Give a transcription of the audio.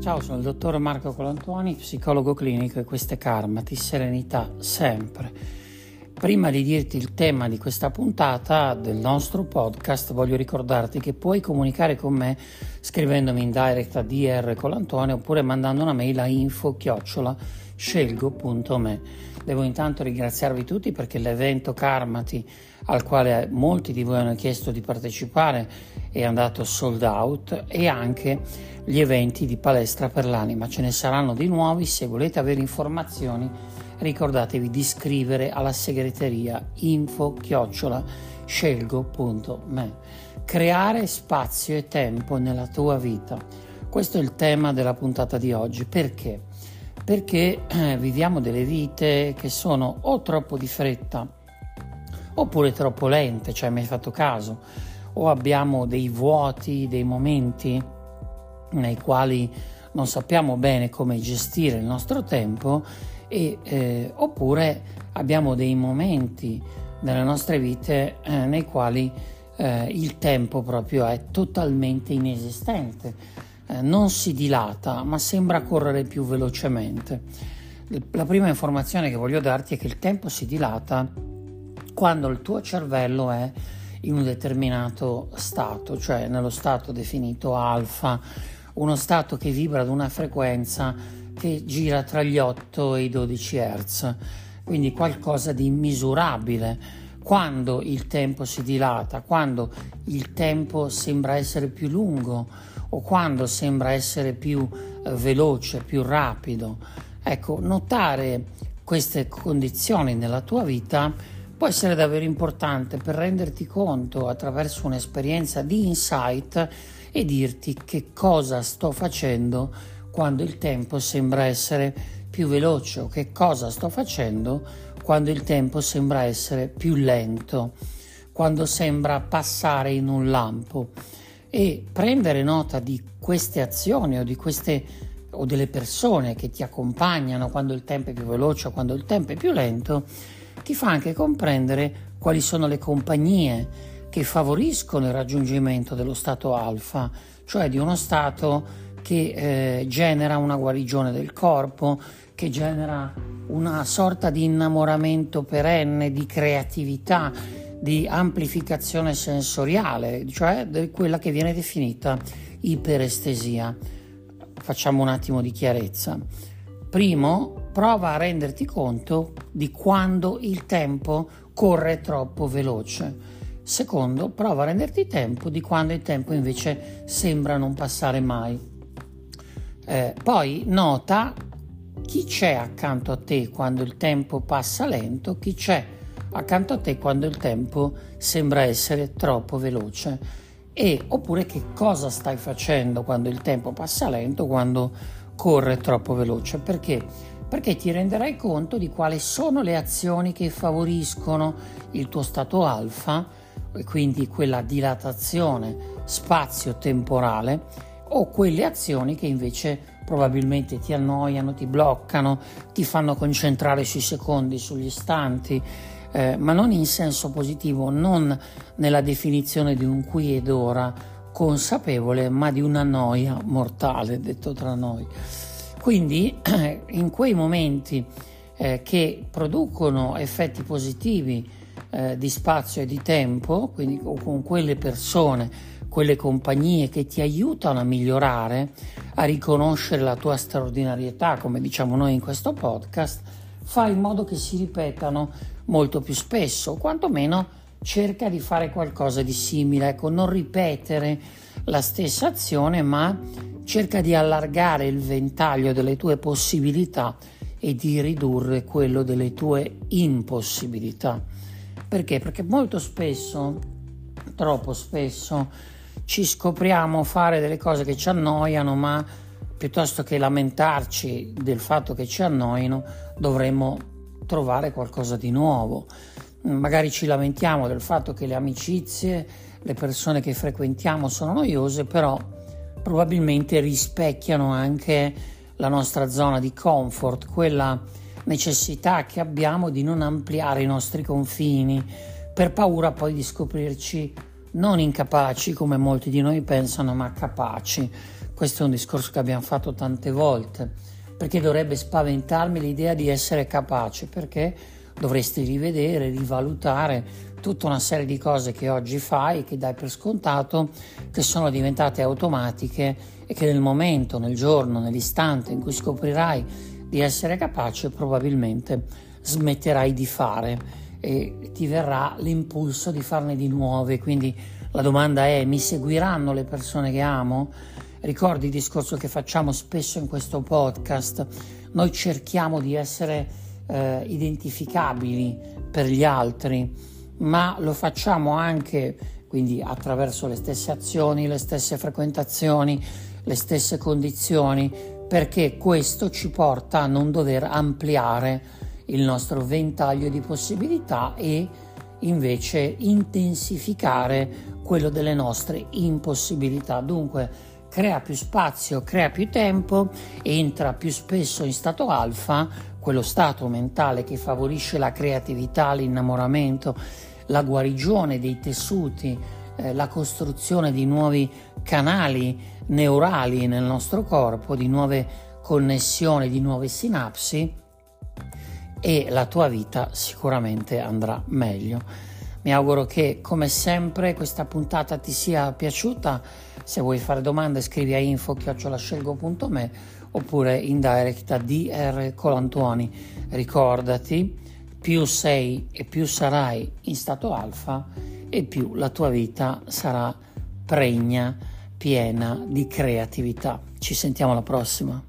Ciao, sono il dottor Marco Colantuoni, psicologo clinico e questo è Karmati, serenità sempre. Prima di dirti il tema di questa puntata del nostro podcast, voglio ricordarti che puoi comunicare con me scrivendomi in direct a DR Colantuoni oppure mandando una mail a info chiocciola scelgo.me. Devo intanto ringraziarvi tutti perché l'evento Karmati al quale molti di voi hanno chiesto di partecipare è andato sold out e anche gli eventi di palestra per l'anima. Ce ne saranno di nuovi, se volete avere informazioni ricordatevi di scrivere alla segreteria info chiocciola scelgo.me. Creare spazio e tempo nella tua vita. Questo è il tema della puntata di oggi. Perché? Perché eh, viviamo delle vite che sono o troppo di fretta oppure troppo lente, cioè mi hai fatto caso, o abbiamo dei vuoti, dei momenti nei quali non sappiamo bene come gestire il nostro tempo e, eh, oppure abbiamo dei momenti nelle nostre vite eh, nei quali eh, il tempo proprio è totalmente inesistente, eh, non si dilata ma sembra correre più velocemente. La prima informazione che voglio darti è che il tempo si dilata quando il tuo cervello è in un determinato stato, cioè nello stato definito alfa, uno stato che vibra ad una frequenza che gira tra gli 8 e i 12 Hz, quindi qualcosa di immisurabile. Quando il tempo si dilata, quando il tempo sembra essere più lungo o quando sembra essere più eh, veloce, più rapido. Ecco, notare queste condizioni nella tua vita può essere davvero importante per renderti conto attraverso un'esperienza di insight e dirti che cosa sto facendo quando il tempo sembra essere più veloce o che cosa sto facendo quando il tempo sembra essere più lento, quando sembra passare in un lampo. E prendere nota di queste azioni o di queste o delle persone che ti accompagnano quando il tempo è più veloce o quando il tempo è più lento ti fa anche comprendere quali sono le compagnie che favoriscono il raggiungimento dello stato alfa, cioè di uno stato che eh, genera una guarigione del corpo, che genera una sorta di innamoramento perenne, di creatività, di amplificazione sensoriale, cioè quella che viene definita iperestesia. Facciamo un attimo di chiarezza. Primo, prova a renderti conto di quando il tempo corre troppo veloce. Secondo, prova a renderti tempo di quando il tempo invece sembra non passare mai. Eh, poi nota chi c'è accanto a te quando il tempo passa lento, chi c'è accanto a te quando il tempo sembra essere troppo veloce e oppure che cosa stai facendo quando il tempo passa lento, quando corre troppo veloce. Perché? Perché ti renderai conto di quali sono le azioni che favoriscono il tuo stato alfa, e quindi quella dilatazione spazio-temporale, o quelle azioni che invece probabilmente ti annoiano, ti bloccano, ti fanno concentrare sui secondi, sugli istanti, eh, ma non in senso positivo, non nella definizione di un qui ed ora, consapevole, ma di una noia mortale, detto tra noi. Quindi in quei momenti eh, che producono effetti positivi eh, di spazio e di tempo, quindi con quelle persone, quelle compagnie che ti aiutano a migliorare, a riconoscere la tua straordinarietà, come diciamo noi in questo podcast, fai in modo che si ripetano molto più spesso, quantomeno cerca di fare qualcosa di simile, ecco, non ripetere la stessa azione, ma cerca di allargare il ventaglio delle tue possibilità e di ridurre quello delle tue impossibilità. Perché? Perché molto spesso, troppo spesso, ci scopriamo fare delle cose che ci annoiano, ma piuttosto che lamentarci del fatto che ci annoiano, dovremmo trovare qualcosa di nuovo. Magari ci lamentiamo del fatto che le amicizie, le persone che frequentiamo sono noiose, però probabilmente rispecchiano anche la nostra zona di comfort, quella necessità che abbiamo di non ampliare i nostri confini per paura poi di scoprirci non incapaci come molti di noi pensano, ma capaci, questo è un discorso che abbiamo fatto tante volte, perché dovrebbe spaventarmi l'idea di essere capace, perché dovresti rivedere, rivalutare tutta una serie di cose che oggi fai, che dai per scontato, che sono diventate automatiche e che nel momento, nel giorno, nell'istante in cui scoprirai di essere capace, probabilmente smetterai di fare e ti verrà l'impulso di farne di nuove. Quindi la domanda è: mi seguiranno le persone che amo? Ricordi il discorso che facciamo spesso in questo podcast? Noi cerchiamo di essere eh, identificabili per gli altri, ma lo facciamo anche quindi attraverso le stesse azioni, le stesse frequentazioni, le stesse condizioni, perché questo ci porta a non dover ampliare il nostro ventaglio di possibilità e invece intensificare quello delle nostre impossibilità. Dunque crea più spazio, crea più tempo, entra più spesso in stato alfa, quello stato mentale che favorisce la creatività, l'innamoramento, la guarigione dei tessuti, eh, la costruzione di nuovi canali neurali nel nostro corpo, di nuove connessioni, di nuove sinapsi e la tua vita sicuramente andrà meglio. Mi auguro che come sempre questa puntata ti sia piaciuta. Se vuoi fare domande scrivi a info-scelgo.me oppure in direct a DR Colantuoni. Ricordati, più sei e più sarai in stato alfa e più la tua vita sarà pregna, piena di creatività. Ci sentiamo alla prossima.